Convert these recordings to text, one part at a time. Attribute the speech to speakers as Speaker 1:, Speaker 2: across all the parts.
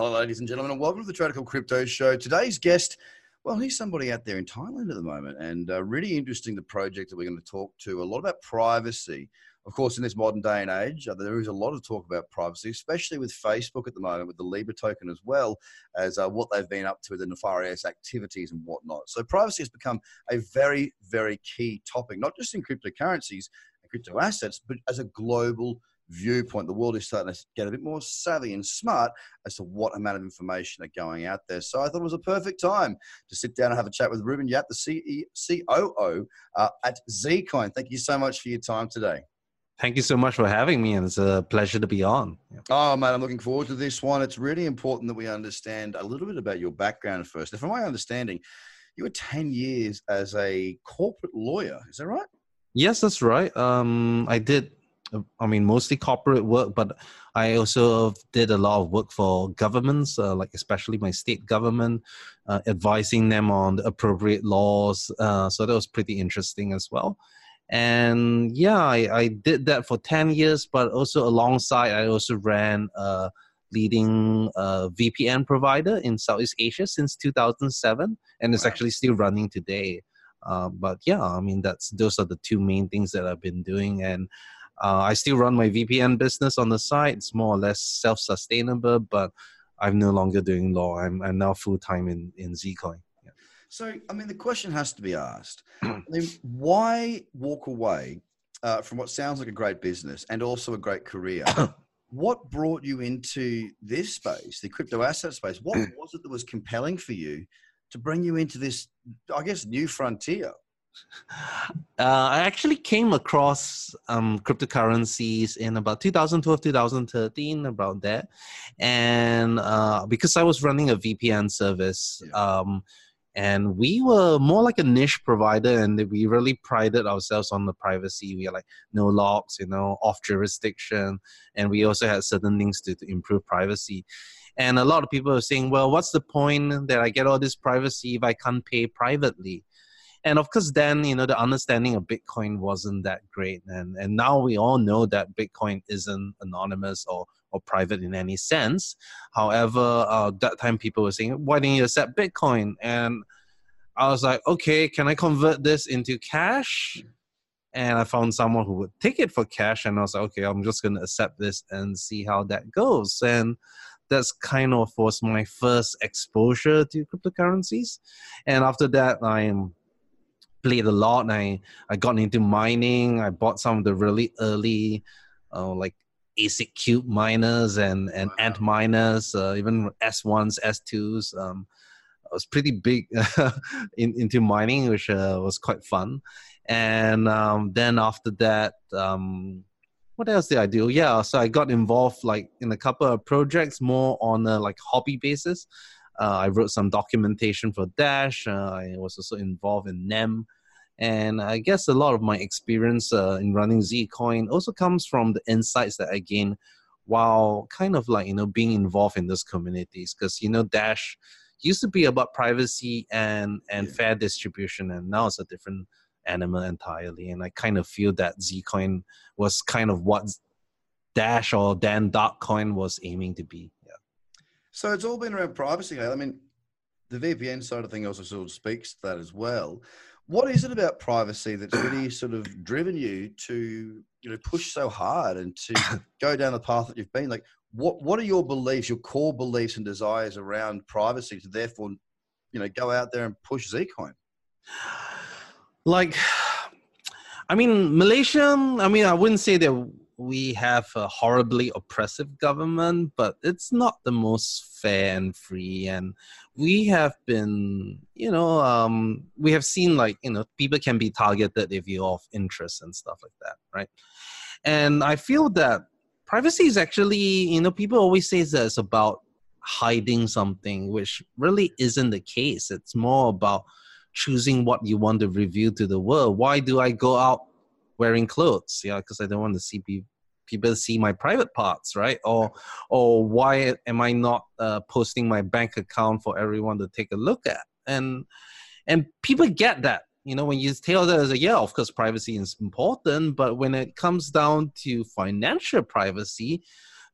Speaker 1: Hello, ladies and gentlemen, and welcome to the Tradical Crypto Show. Today's guest, well, he's somebody out there in Thailand at the moment, and uh, really interesting the project that we're going to talk to. A lot about privacy. Of course, in this modern day and age, uh, there is a lot of talk about privacy, especially with Facebook at the moment, with the Libra token as well as uh, what they've been up to, the nefarious activities and whatnot. So, privacy has become a very, very key topic, not just in cryptocurrencies and crypto assets, but as a global viewpoint. The world is starting to get a bit more savvy and smart as to what amount of information are going out there. So I thought it was a perfect time to sit down and have a chat with Reuben Yap, the CEO, COO uh, at Zcoin. Thank you so much for your time today.
Speaker 2: Thank you so much for having me, and it's a pleasure to be on.
Speaker 1: Oh, man, I'm looking forward to this one. It's really important that we understand a little bit about your background first. And from my understanding, you were 10 years as a corporate lawyer. Is that right?
Speaker 2: Yes, that's right. Um, I did I mean, mostly corporate work, but I also did a lot of work for governments, uh, like especially my state government, uh, advising them on the appropriate laws. Uh, so that was pretty interesting as well. And yeah, I, I, did that for 10 years, but also alongside, I also ran a leading uh, VPN provider in Southeast Asia since 2007, and it's wow. actually still running today. Uh, but yeah, I mean, that's those are the two main things that I've been doing. And uh, I still run my VPN business on the side. It's more or less self-sustainable, but I'm no longer doing law. I'm, I'm now full time in in Zcoin.
Speaker 1: Yeah. So, I mean, the question has to be asked: I mean, Why walk away uh, from what sounds like a great business and also a great career? what brought you into this space, the crypto asset space? What was it that was compelling for you to bring you into this, I guess, new frontier?
Speaker 2: Uh, I actually came across um, cryptocurrencies in about 2012, 2013, about that. And uh, because I was running a VPN service, yeah. um, and we were more like a niche provider, and we really prided ourselves on the privacy. We are like no locks, you know, off jurisdiction, and we also had certain things to, to improve privacy. And a lot of people are saying, well, what's the point that I get all this privacy if I can't pay privately? And of course then you know the understanding of bitcoin wasn't that great and and now we all know that bitcoin isn't anonymous or or private in any sense. However uh, that time people were saying why didn't you accept bitcoin? And i was like okay can i convert this into cash? And i found someone who would take it for cash and i was like okay i'm just going to accept this and see how that goes. And that's kind of was my first exposure to cryptocurrencies. And after that i'm played a lot and I, I got into mining. I bought some of the really early uh, like ASIC cube miners and, and wow. Antminers, uh, even S1s, S2s. Um, I was pretty big in, into mining, which uh, was quite fun. And um, then after that, um, what else did I do? Yeah, so I got involved like in a couple of projects more on a like hobby basis. Uh, I wrote some documentation for Dash. Uh, I was also involved in NEM. And I guess a lot of my experience uh, in running Zcoin also comes from the insights that I gain while kind of like, you know, being involved in those communities. Because, you know, Dash used to be about privacy and, and yeah. fair distribution, and now it's a different animal entirely. And I kind of feel that Zcoin was kind of what Dash or Dan Darkcoin was aiming to be.
Speaker 1: So it's all been around privacy. I mean, the VPN side of thing also sort of speaks to that as well. What is it about privacy that's really sort of driven you to, you know, push so hard and to go down the path that you've been? Like, what what are your beliefs, your core beliefs and desires around privacy to therefore, you know, go out there and push Zcoin?
Speaker 2: Like, I mean, Malaysia. I mean, I wouldn't say that we have a horribly oppressive government, but it's not the most fair and free. And we have been, you know, um, we have seen like, you know, people can be targeted if you're of interest and stuff like that, right? And I feel that privacy is actually, you know, people always say that it's about hiding something, which really isn't the case. It's more about choosing what you want to reveal to the world. Why do I go out wearing clothes yeah because i don't want to see people people see my private parts right? Or or why am i not uh, posting my bank account for everyone to take a look at? And and people get that you know when you tell them as a yeah of course privacy is important but when it comes down to financial privacy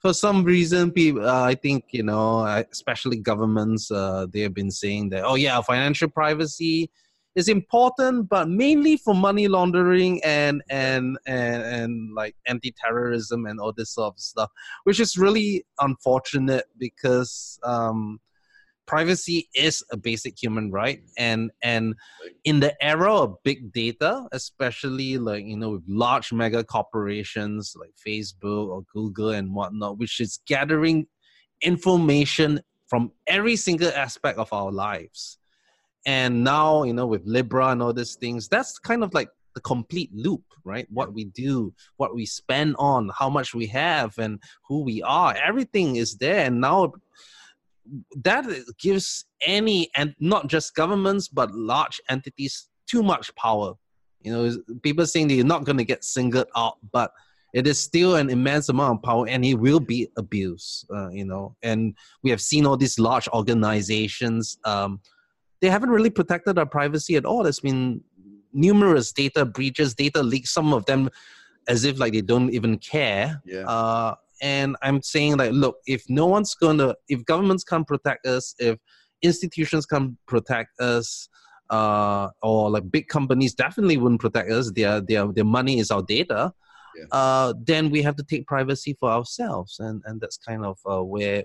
Speaker 2: for some reason, people, uh, I think you know, especially governments, uh, they have been saying that, oh yeah, financial privacy is important, but mainly for money laundering and and and, and like anti-terrorism and all this sort of stuff, which is really unfortunate because um, privacy is a basic human right, and and in the era of big data, especially like you know with large mega corporations like Facebook or Google and whatnot, which is gathering information from every single aspect of our lives and now you know with libra and all these things that's kind of like the complete loop right? What we do what we spend on how much we have and who we are. Everything is there. And now that gives any and not just governments but large entities too much power. You know people saying that you're not going to get singled out but it is still an immense amount of power and it will be abused uh, you know. And we have seen all these large organizations um, they haven't really protected our privacy at all. There's been numerous data breaches, data leaks, some of them as if like they don't even care.
Speaker 1: Yeah.
Speaker 2: Uh, and I'm saying like, look, if no one's gonna, if governments can't protect us, if institutions can't protect us, uh, or like big companies definitely wouldn't protect us. Their their their money is our data. Yeah. Uh, then we have to take privacy for ourselves, and and that's kind of uh, where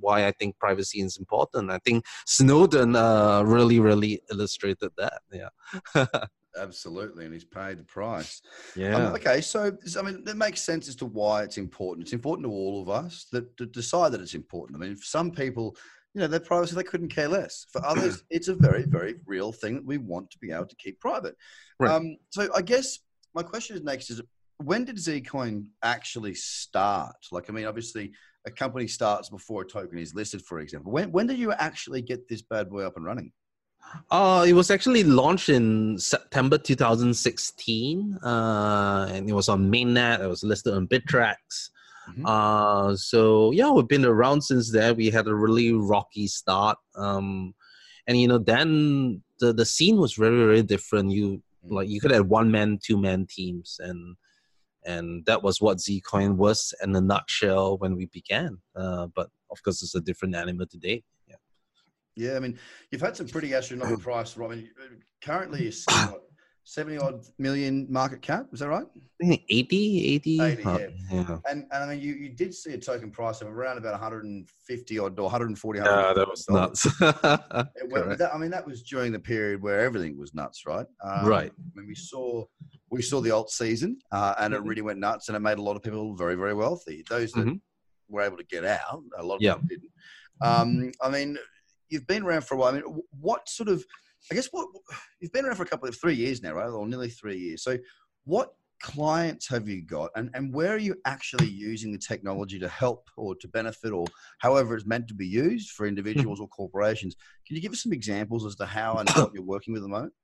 Speaker 2: why I think privacy is important. I think Snowden uh, really, really illustrated that. Yeah.
Speaker 1: Absolutely, and he's paid the price.
Speaker 2: Yeah.
Speaker 1: Um, okay, so I mean, it makes sense as to why it's important. It's important to all of us that to decide that it's important. I mean, for some people, you know, their privacy they couldn't care less. For others, it's a very, very real thing that we want to be able to keep private. Right. Um, so I guess my question is next: is when did Zcoin actually start? Like, I mean, obviously, a company starts before a token is listed, for example. When when did you actually get this bad boy up and running?
Speaker 2: Uh, it was actually launched in September 2016, uh, and it was on mainnet. It was listed on Bittrex. Mm-hmm. Uh, so yeah, we've been around since then. We had a really rocky start, um, and you know, then the the scene was very very different. You mm-hmm. like you could have one man, two man teams, and and that was what Zcoin was in a nutshell when we began. Uh, but of course, it's a different animal today. Yeah.
Speaker 1: Yeah, I mean, you've had some pretty astronomical price. I mean, currently, 70 odd million market cap. Is that right?
Speaker 2: I think 80, 80.
Speaker 1: 80 yeah. yeah. And, and I mean, you, you did see a token price of around about 150 odd or 140.
Speaker 2: Yeah, that was nuts.
Speaker 1: went, that, I mean, that was during the period where everything was nuts, right?
Speaker 2: Um, right.
Speaker 1: When we saw we saw the alt season uh, and mm-hmm. it really went nuts and it made a lot of people very, very wealthy. Those that mm-hmm. were able to get out, a lot of yeah. people didn't. Um, I mean, you've been around for a while. I mean, what sort of I guess what you've been around for a couple of three years now, right? Or nearly three years. So, what clients have you got, and and where are you actually using the technology to help or to benefit, or however it's meant to be used for individuals or corporations? Can you give us some examples as to how and what you're working with at the moment?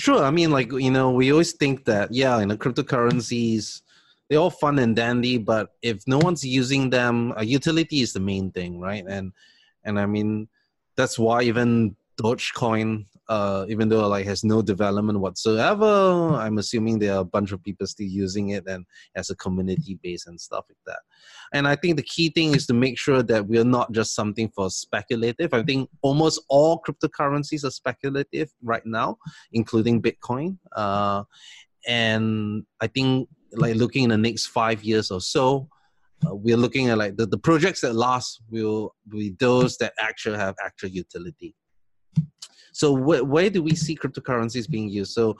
Speaker 2: Sure. I mean, like you know, we always think that yeah, you know, cryptocurrencies they're all fun and dandy, but if no one's using them, a utility is the main thing, right? And and I mean, that's why even Dogecoin, uh, even though like has no development whatsoever, I'm assuming there are a bunch of people still using it and as a community base and stuff like that. And I think the key thing is to make sure that we're not just something for speculative. I think almost all cryptocurrencies are speculative right now, including Bitcoin. Uh, and I think like looking in the next five years or so, uh, we're looking at like the, the projects that last will be those that actually have actual utility so wh- where do we see cryptocurrencies being used? So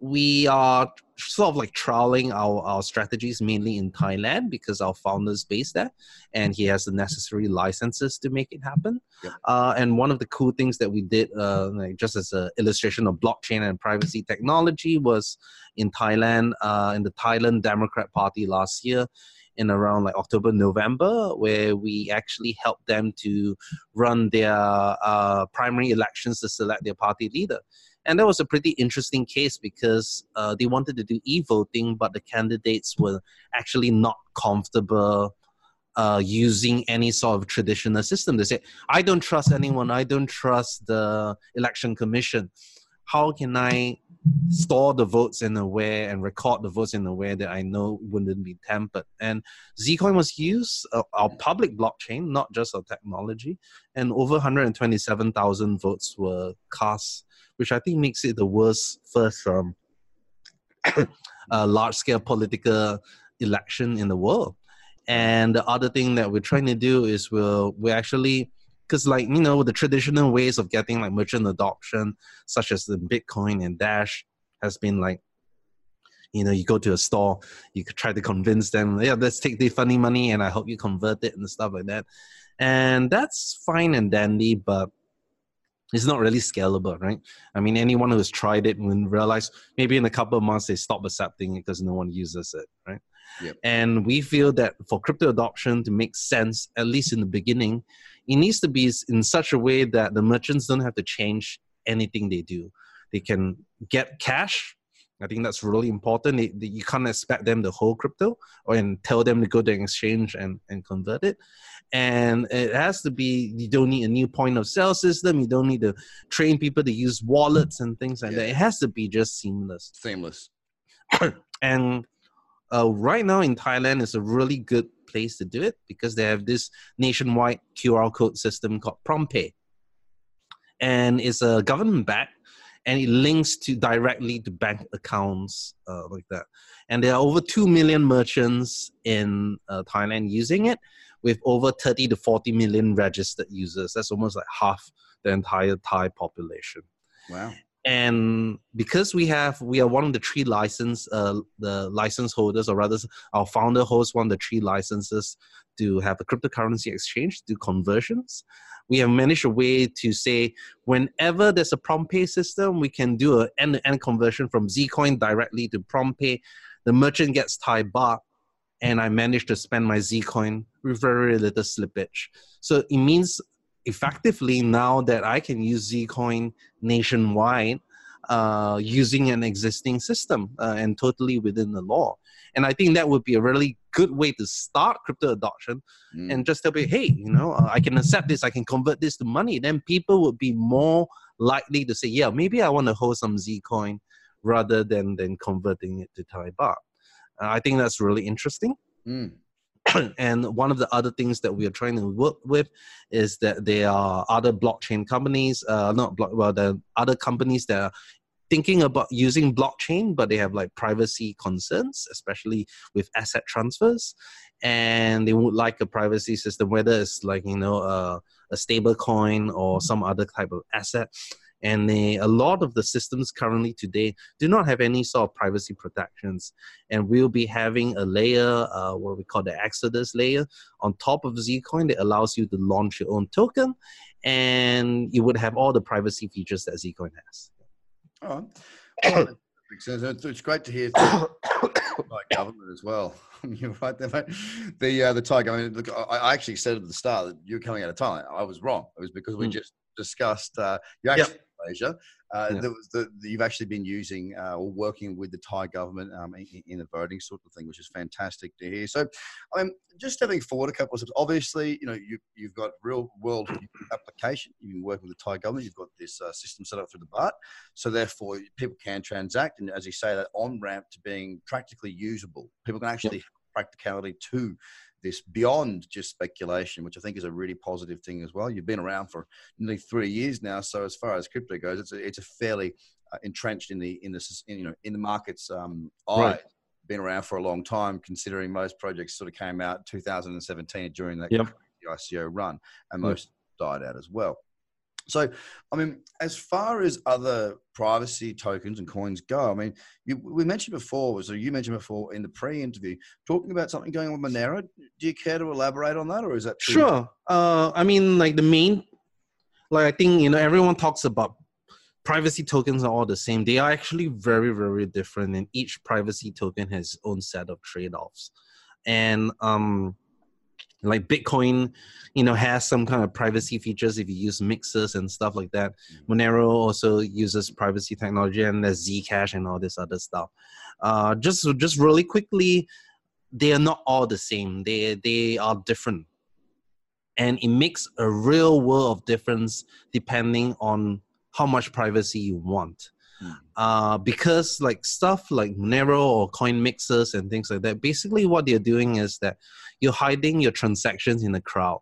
Speaker 2: we are sort of like trialing our, our strategies mainly in Thailand because our founder's based there and he has the necessary licenses to make it happen. Yep. Uh, and one of the cool things that we did, uh, like just as an illustration of blockchain and privacy technology, was in Thailand, uh, in the Thailand Democrat Party last year in around like October, November, where we actually helped them to run their uh, primary elections to select their party leader. And that was a pretty interesting case because uh, they wanted to do e voting, but the candidates were actually not comfortable uh, using any sort of traditional system. They say, I don't trust anyone, I don't trust the election commission. How can I store the votes in a way and record the votes in a way that I know wouldn't be tampered. And Zcoin was used, uh, our public blockchain, not just our technology, and over 127,000 votes were cast, which I think makes it the worst first um, uh, large scale political election in the world. And the other thing that we're trying to do is we're, we actually because like you know the traditional ways of getting like merchant adoption such as the bitcoin and dash has been like you know you go to a store you try to convince them yeah let's take the funny money and i hope you convert it and stuff like that. And that's fine and dandy but it's not really scalable right i mean anyone who's tried it will realize maybe in a couple of months they stop accepting it because no one uses it right Yep. And we feel that for crypto adoption to make sense, at least in the beginning, it needs to be in such a way that the merchants don't have to change anything they do. They can get cash. I think that's really important. They, they, you can't expect them to hold crypto or and tell them to go to an exchange and, and convert it. And it has to be, you don't need a new point of sale system. You don't need to train people to use wallets and things like yeah. that. It has to be just seamless.
Speaker 1: Seamless.
Speaker 2: and uh, right now in Thailand is a really good place to do it because they have this nationwide QR code system called PromptPay. And it's a government back and it links to directly to bank accounts uh, like that. And there are over 2 million merchants in uh, Thailand using it with over 30 to 40 million registered users. That's almost like half the entire Thai population.
Speaker 1: Wow
Speaker 2: and because we have we are one of the three license uh, the license holders or rather our founder holds one of the three licenses to have a cryptocurrency exchange do conversions we have managed a way to say whenever there's a PromptPay system we can do an end-to-end conversion from zcoin directly to PromptPay the merchant gets thai baht and i managed to spend my zcoin with very little slippage so it means effectively now that I can use Zcoin nationwide uh, using an existing system uh, and totally within the law. And I think that would be a really good way to start crypto adoption mm. and just tell people, hey, you know, uh, I can accept this, I can convert this to money. Then people would be more likely to say, yeah, maybe I want to hold some Zcoin rather than, than converting it to Thai baht. I think that's really interesting. Mm. and one of the other things that we are trying to work with is that there are other blockchain companies, uh, not block, well, the other companies that are thinking about using blockchain, but they have like privacy concerns, especially with asset transfers, and they would like a privacy system, whether it's like you know uh, a stable coin or some other type of asset and they, a lot of the systems currently today do not have any sort of privacy protections and we'll be having a layer uh, what we call the exodus layer on top of zcoin that allows you to launch your own token and you would have all the privacy features that zcoin has
Speaker 1: oh, well, it's great to hear from government as well. You're right there, mate. The uh, the Thai government. Look, I, I, actually said at the start that you're coming out of Thailand. I was wrong. It was because we mm. just discussed. Uh, you actually yep. Malaysia. Uh, yeah. the, you've actually been using uh, or working with the Thai government um, in, in, the voting sort of thing, which is fantastic to hear. So, I mean, just stepping forward a couple of steps. Obviously, you know, you, you've got real world application. You've been working with the Thai government. You've got this uh, system set up through the baht. So, therefore, people can transact, and as you say, that on ramp to being practically usable. People can actually yep. practicality to this beyond just speculation, which I think is a really positive thing as well. You've been around for nearly three years now, so as far as crypto goes, it's a, it's a fairly uh, entrenched in the in the in, you know in the market's um, eye. Right. Been around for a long time, considering most projects sort of came out 2017 during that yep. ICO run, and most yep. died out as well. So, I mean, as far as other privacy tokens and coins go, I mean, you, we mentioned before, so you mentioned before in the pre-interview, talking about something going on with Monero. Do you care to elaborate on that, or is that
Speaker 2: true? sure? Uh, I mean, like the main, like I think you know, everyone talks about privacy tokens are all the same. They are actually very, very different, and each privacy token has its own set of trade-offs. And um, like bitcoin you know has some kind of privacy features if you use mixers and stuff like that mm-hmm. monero also uses privacy technology and there's zcash and all this other stuff uh, just just really quickly they are not all the same they they are different and it makes a real world of difference depending on how much privacy you want
Speaker 1: Mm.
Speaker 2: Uh, because like stuff like Monero or coin mixers and things like that, basically what they're doing is that you're hiding your transactions in the crowd.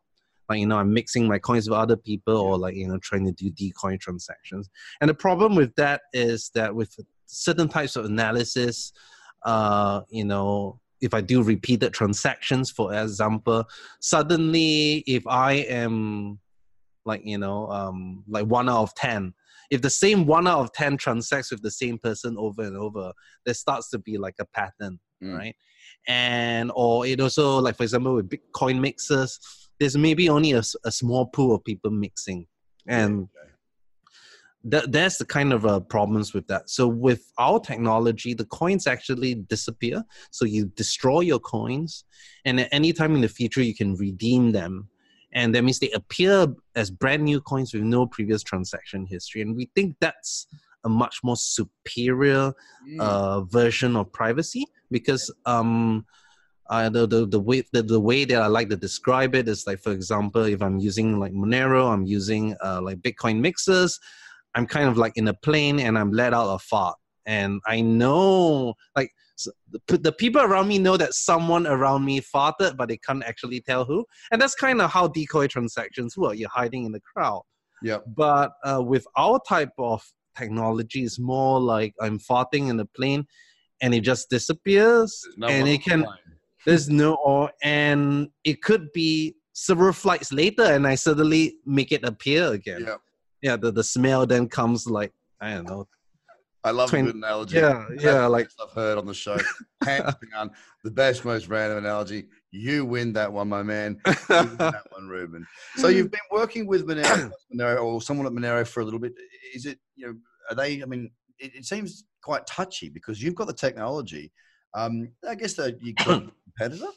Speaker 2: Like, you know, I'm mixing my coins with other people or like, you know, trying to do decoy transactions. And the problem with that is that with certain types of analysis, uh, you know, if I do repeated transactions, for example, suddenly if I am like, you know, um, like one out of 10, if the same one out of 10 transacts with the same person over and over, there starts to be like a pattern,
Speaker 1: Mm.
Speaker 2: right? And, or it also, like, for example, with Bitcoin mixers, there's maybe only a small pool of people mixing. And that that's the kind of uh, problems with that. So with our technology, the coins actually disappear. So you destroy your coins, and at any time in the future, you can redeem them, and that means they appear as brand new coins with no previous transaction history. And we think that's a much more superior
Speaker 1: Mm.
Speaker 2: uh, version of privacy because um, uh, the, the the way the, the way that I like to describe it is like for example if I'm using like Monero I'm using uh, like Bitcoin mixers I'm kind of like in a plane and I'm let out a fart and I know like s- the, the people around me know that someone around me farted but they can't actually tell who and that's kind of how decoy transactions work you're hiding in the crowd
Speaker 1: Yeah.
Speaker 2: but uh, with our type of technology it's more like i'm farting in the plane and it just disappears
Speaker 1: no
Speaker 2: and it can
Speaker 1: plane.
Speaker 2: there's no or and it could be several flights later and i suddenly make it appear again
Speaker 1: Yep.
Speaker 2: yeah the, the smell then comes like i don't know
Speaker 1: I love
Speaker 2: Twin-
Speaker 1: a good analogy.
Speaker 2: yeah
Speaker 1: That's
Speaker 2: yeah like
Speaker 1: I've heard on the show. Hands down, the best, most random analogy. You win that one, my man. You win that one, Reuben. So you've been working with Monero, Monero or someone at Monero for a little bit. Is it, you know, are they, I mean, it, it seems quite touchy because you've got the technology. Um, I guess that you got a competitor.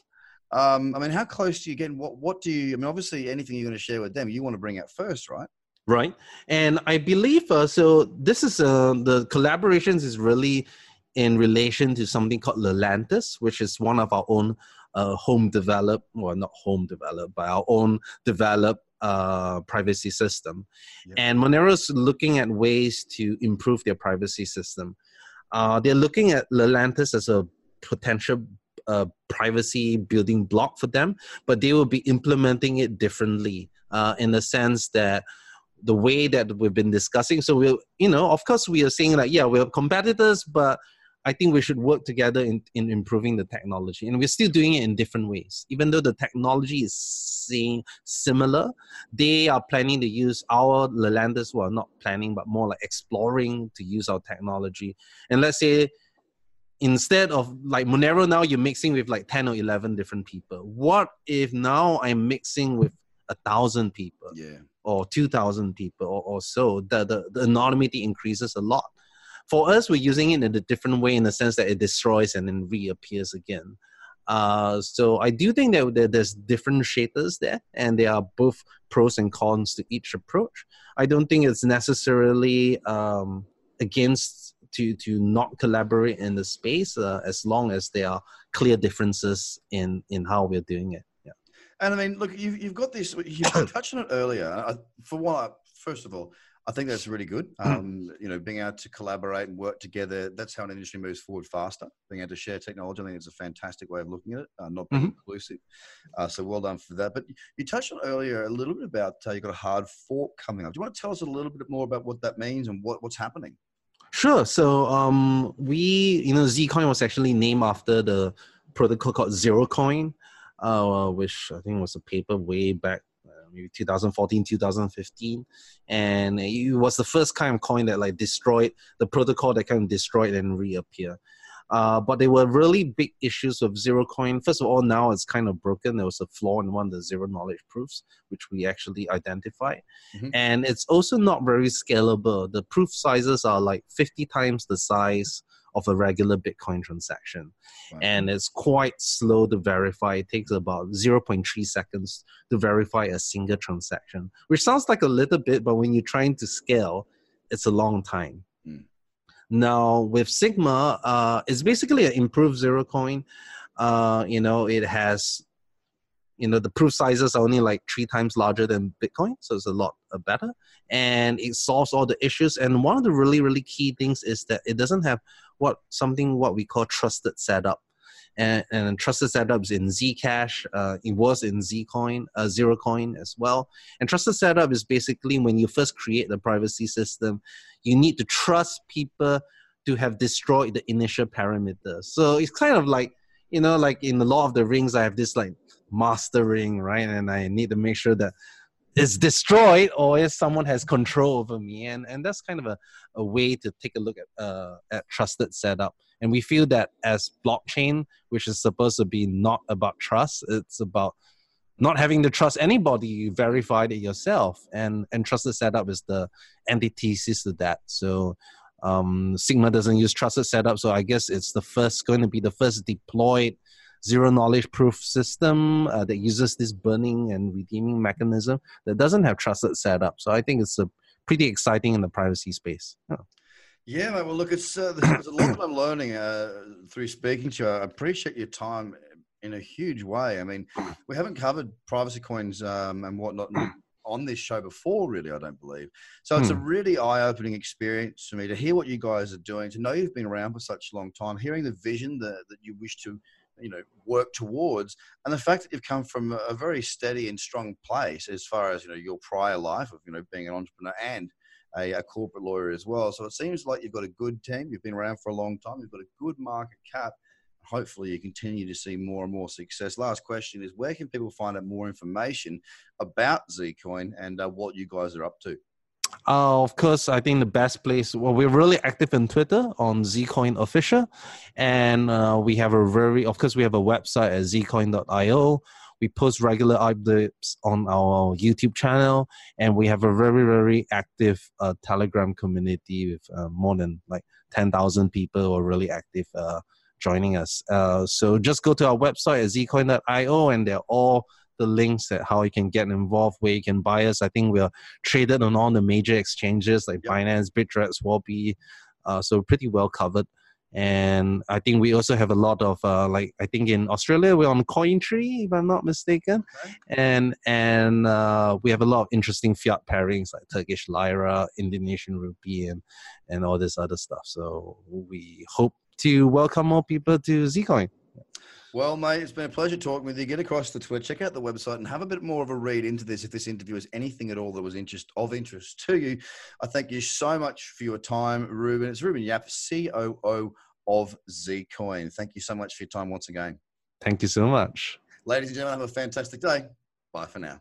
Speaker 1: Um, I mean, how close do you get? What, what do you, I mean, obviously anything you're going to share with them, you want to bring out first, right?
Speaker 2: Right? And i believe uh, so this is uh, the collaborations is really in relation to something called Lelantus, which is one of our own uh, home developed well not home developed but our own developed uh, privacy system.
Speaker 1: Yep.
Speaker 2: and monero's looking at ways to improve their privacy system. Uh, they're looking at Lelantus as a potential uh, privacy building block for them but they will be implementing it differently uh, in the sense that the way that we've been discussing. So we'll, you know, of course, we are saying like, yeah, we're competitors, but I think we should work together in, in improving the technology. And we're still doing it in different ways. Even though the technology is saying similar, they are planning to use our Lelantus, well, not planning, but more like exploring to use our technology. And let's say instead of like Monero now you're mixing with like 10 or 11 different people. What if now I'm mixing with a thousand people?
Speaker 1: Yeah.
Speaker 2: Or 2000 people or, or so the, the, the anonymity increases a lot. For us we're using it in a different way in the sense that it destroys and then reappears again. Uh, so i do think that there- there's differentiators there and there are both pros and cons to each approach. I don't think it's necessarily um, against to to not collaborate in the space uh, as long as there are clear differences in in how we're doing it
Speaker 1: And I mean, look, you've, you've got this, you touched on it earlier. I, for one, first of all, I think that's really good. Um, you know, being able to collaborate and work together, that's how an industry moves forward faster. Being able to share technology, I think it's a fantastic way of looking at it, uh, not being inclusive. Uh, so well done for that. But you touched on earlier a little bit about uh, you've got a hard fork coming up. Do you want to tell us a little bit more about what that means and what, what's happening?
Speaker 2: Sure. So um, we, you know, Zcoin was actually named after the protocol called Zero Zerocoin, uh, which I think was a paper way back, uh, maybe 2014, 2015, and it was the first kind of coin that like destroyed the protocol that kind of destroyed and reappear. Uh, but there were really big issues with Zerocoin. First of all, now it's kind of broken. There was a flaw in one of the zero knowledge proofs, which we actually identified.
Speaker 1: Mhm.
Speaker 2: And it's also not very scalable. The proof sizes are like 50 times the size of a regular Bitcoin transaction. And it's quite slow to verify. It takes about 0.3 seconds to verify a single transaction, which sounds like a little bit, but when you're trying to scale, it's a long time.
Speaker 1: Mm.
Speaker 2: Now with Sigma, uh, it's basically an improved Zerocoin. Uh, you know, it has you know the proof sizes are only like three times larger than bitcoin so it's a lot uh, better. And it solves all the issues. And one of the really really key things is that it doesn't have what something what we call trusted setup. And, and trusted setups in zcash uh, it was in zcoin uh, zerocoin as well. And trusted setup is basically when you first create the privacy system you need to trust people to have destroyed the initial parameter. So it's kind of like you know like in the Lord of the Rings i have this like mastering, right? And I need to make sure that it's destroyed or if someone has control over me. And, and that's kind of a, a way to take a look at, uh, at trusted setup. And we feel that as blockchain, which is supposed to be not about trust, it's about not having to trust anybody, you verified it yourself. And, and trusted setup is the antithesis to that. So um, Sigma doesn't use trusted setup. So I guess it's the first, going to be the first deployed zero knowledge proof system uh, that uses this burning and redeeming mechanism that doesn't have trusted setup. So I think it's a pretty exciting in the privacy space.
Speaker 1: Yeah. Yeah. Well, look, it's uh, there's, a lot I'm learning uh, through speaking to you. I appreciate your time in a huge way. I mean, we haven't covered privacy coins um, and whatnot on this show before, really. I don't believe so. It's hmm. a really eye-opening experience for me to hear what you guys are doing, to know you've been around for such a long time, hearing the vision that, that you wish to you know work towards and the fact that you've come from a very steady and strong place as far as you know your prior life of you know being an entrepreneur and a, a, corporate lawyer as well so it seems like you've got a good team you've been around for a long time you've got a good market cap hopefully you continue to see more and more success last question is where can people find out more information about zcoin and uh, what you guys are up to
Speaker 2: uh, of course, I think the best place. Well, we're really active in Twitter on Zcoin Official, and uh, we have a very, of course, we have a website at zcoin.io. We post regular updates on our YouTube channel, and we have a very, very active uh, Telegram community with uh, more than like ten thousand people who are really active uh, joining us. Uh, so just go to our website at zcoin.io, and they're all the links that how you can get involved, where you can buy us. I think we're traded on all the major exchanges like yep. Binance, Bittrex, Huobi, uh, so pretty well covered. And I think we also have a lot of uh, like I think in Australia we're on CoinTree if I'm not mistaken, okay. and and uh, we have a lot of interesting fiat pairings like Turkish lira, Indonesian rupee, and and all this other stuff. So we hope to welcome more people to Zcoin.
Speaker 1: Well, mate, it's been a pleasure talking with you. Get across the Twitter, check out the website, and have a bit more of a read into this. If this interview is anything at all that was interest of interest to you, I thank you so much for your time, Reuben. It's Reuben Yap, COO of Zcoin. Thank you so much for your time once again.
Speaker 2: Thank you so much,
Speaker 1: ladies and gentlemen. Have a fantastic day. Bye for now.